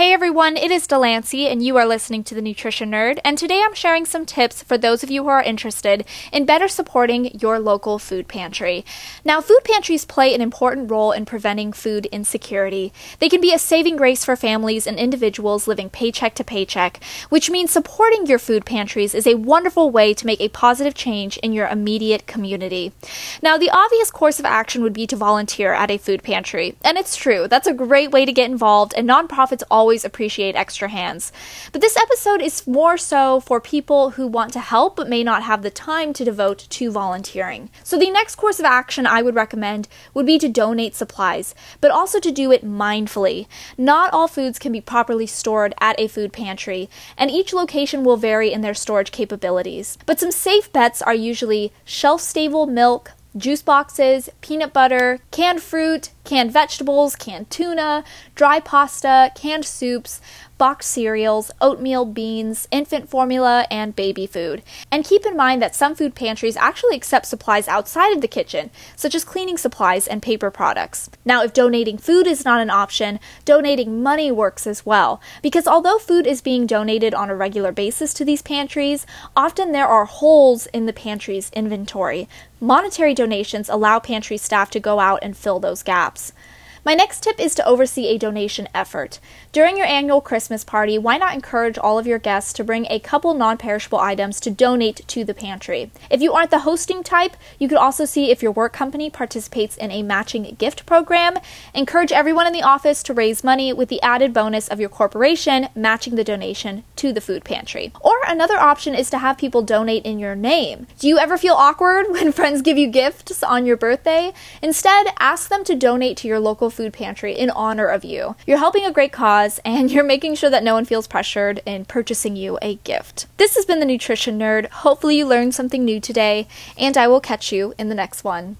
Hey everyone, it is Delancey, and you are listening to The Nutrition Nerd. And today I'm sharing some tips for those of you who are interested in better supporting your local food pantry. Now, food pantries play an important role in preventing food insecurity. They can be a saving grace for families and individuals living paycheck to paycheck, which means supporting your food pantries is a wonderful way to make a positive change in your immediate community. Now, the obvious course of action would be to volunteer at a food pantry. And it's true, that's a great way to get involved, and nonprofits always always appreciate extra hands. But this episode is more so for people who want to help but may not have the time to devote to volunteering. So the next course of action I would recommend would be to donate supplies, but also to do it mindfully. Not all foods can be properly stored at a food pantry, and each location will vary in their storage capabilities. But some safe bets are usually shelf stable milk, juice boxes, peanut butter, canned fruit, canned vegetables, canned tuna, dry pasta, canned soups, boxed cereals, oatmeal, beans, infant formula, and baby food. And keep in mind that some food pantries actually accept supplies outside of the kitchen, such as cleaning supplies and paper products. Now, if donating food is not an option, donating money works as well, because although food is being donated on a regular basis to these pantries, often there are holes in the pantry's inventory. Monetary donations allow pantry staff to go out and fill those gaps apps my next tip is to oversee a donation effort. During your annual Christmas party, why not encourage all of your guests to bring a couple non perishable items to donate to the pantry? If you aren't the hosting type, you could also see if your work company participates in a matching gift program. Encourage everyone in the office to raise money with the added bonus of your corporation matching the donation to the food pantry. Or another option is to have people donate in your name. Do you ever feel awkward when friends give you gifts on your birthday? Instead, ask them to donate to your food pantry in honor of you. You're helping a great cause and you're making sure that no one feels pressured in purchasing you a gift. This has been the Nutrition Nerd. Hopefully, you learned something new today, and I will catch you in the next one.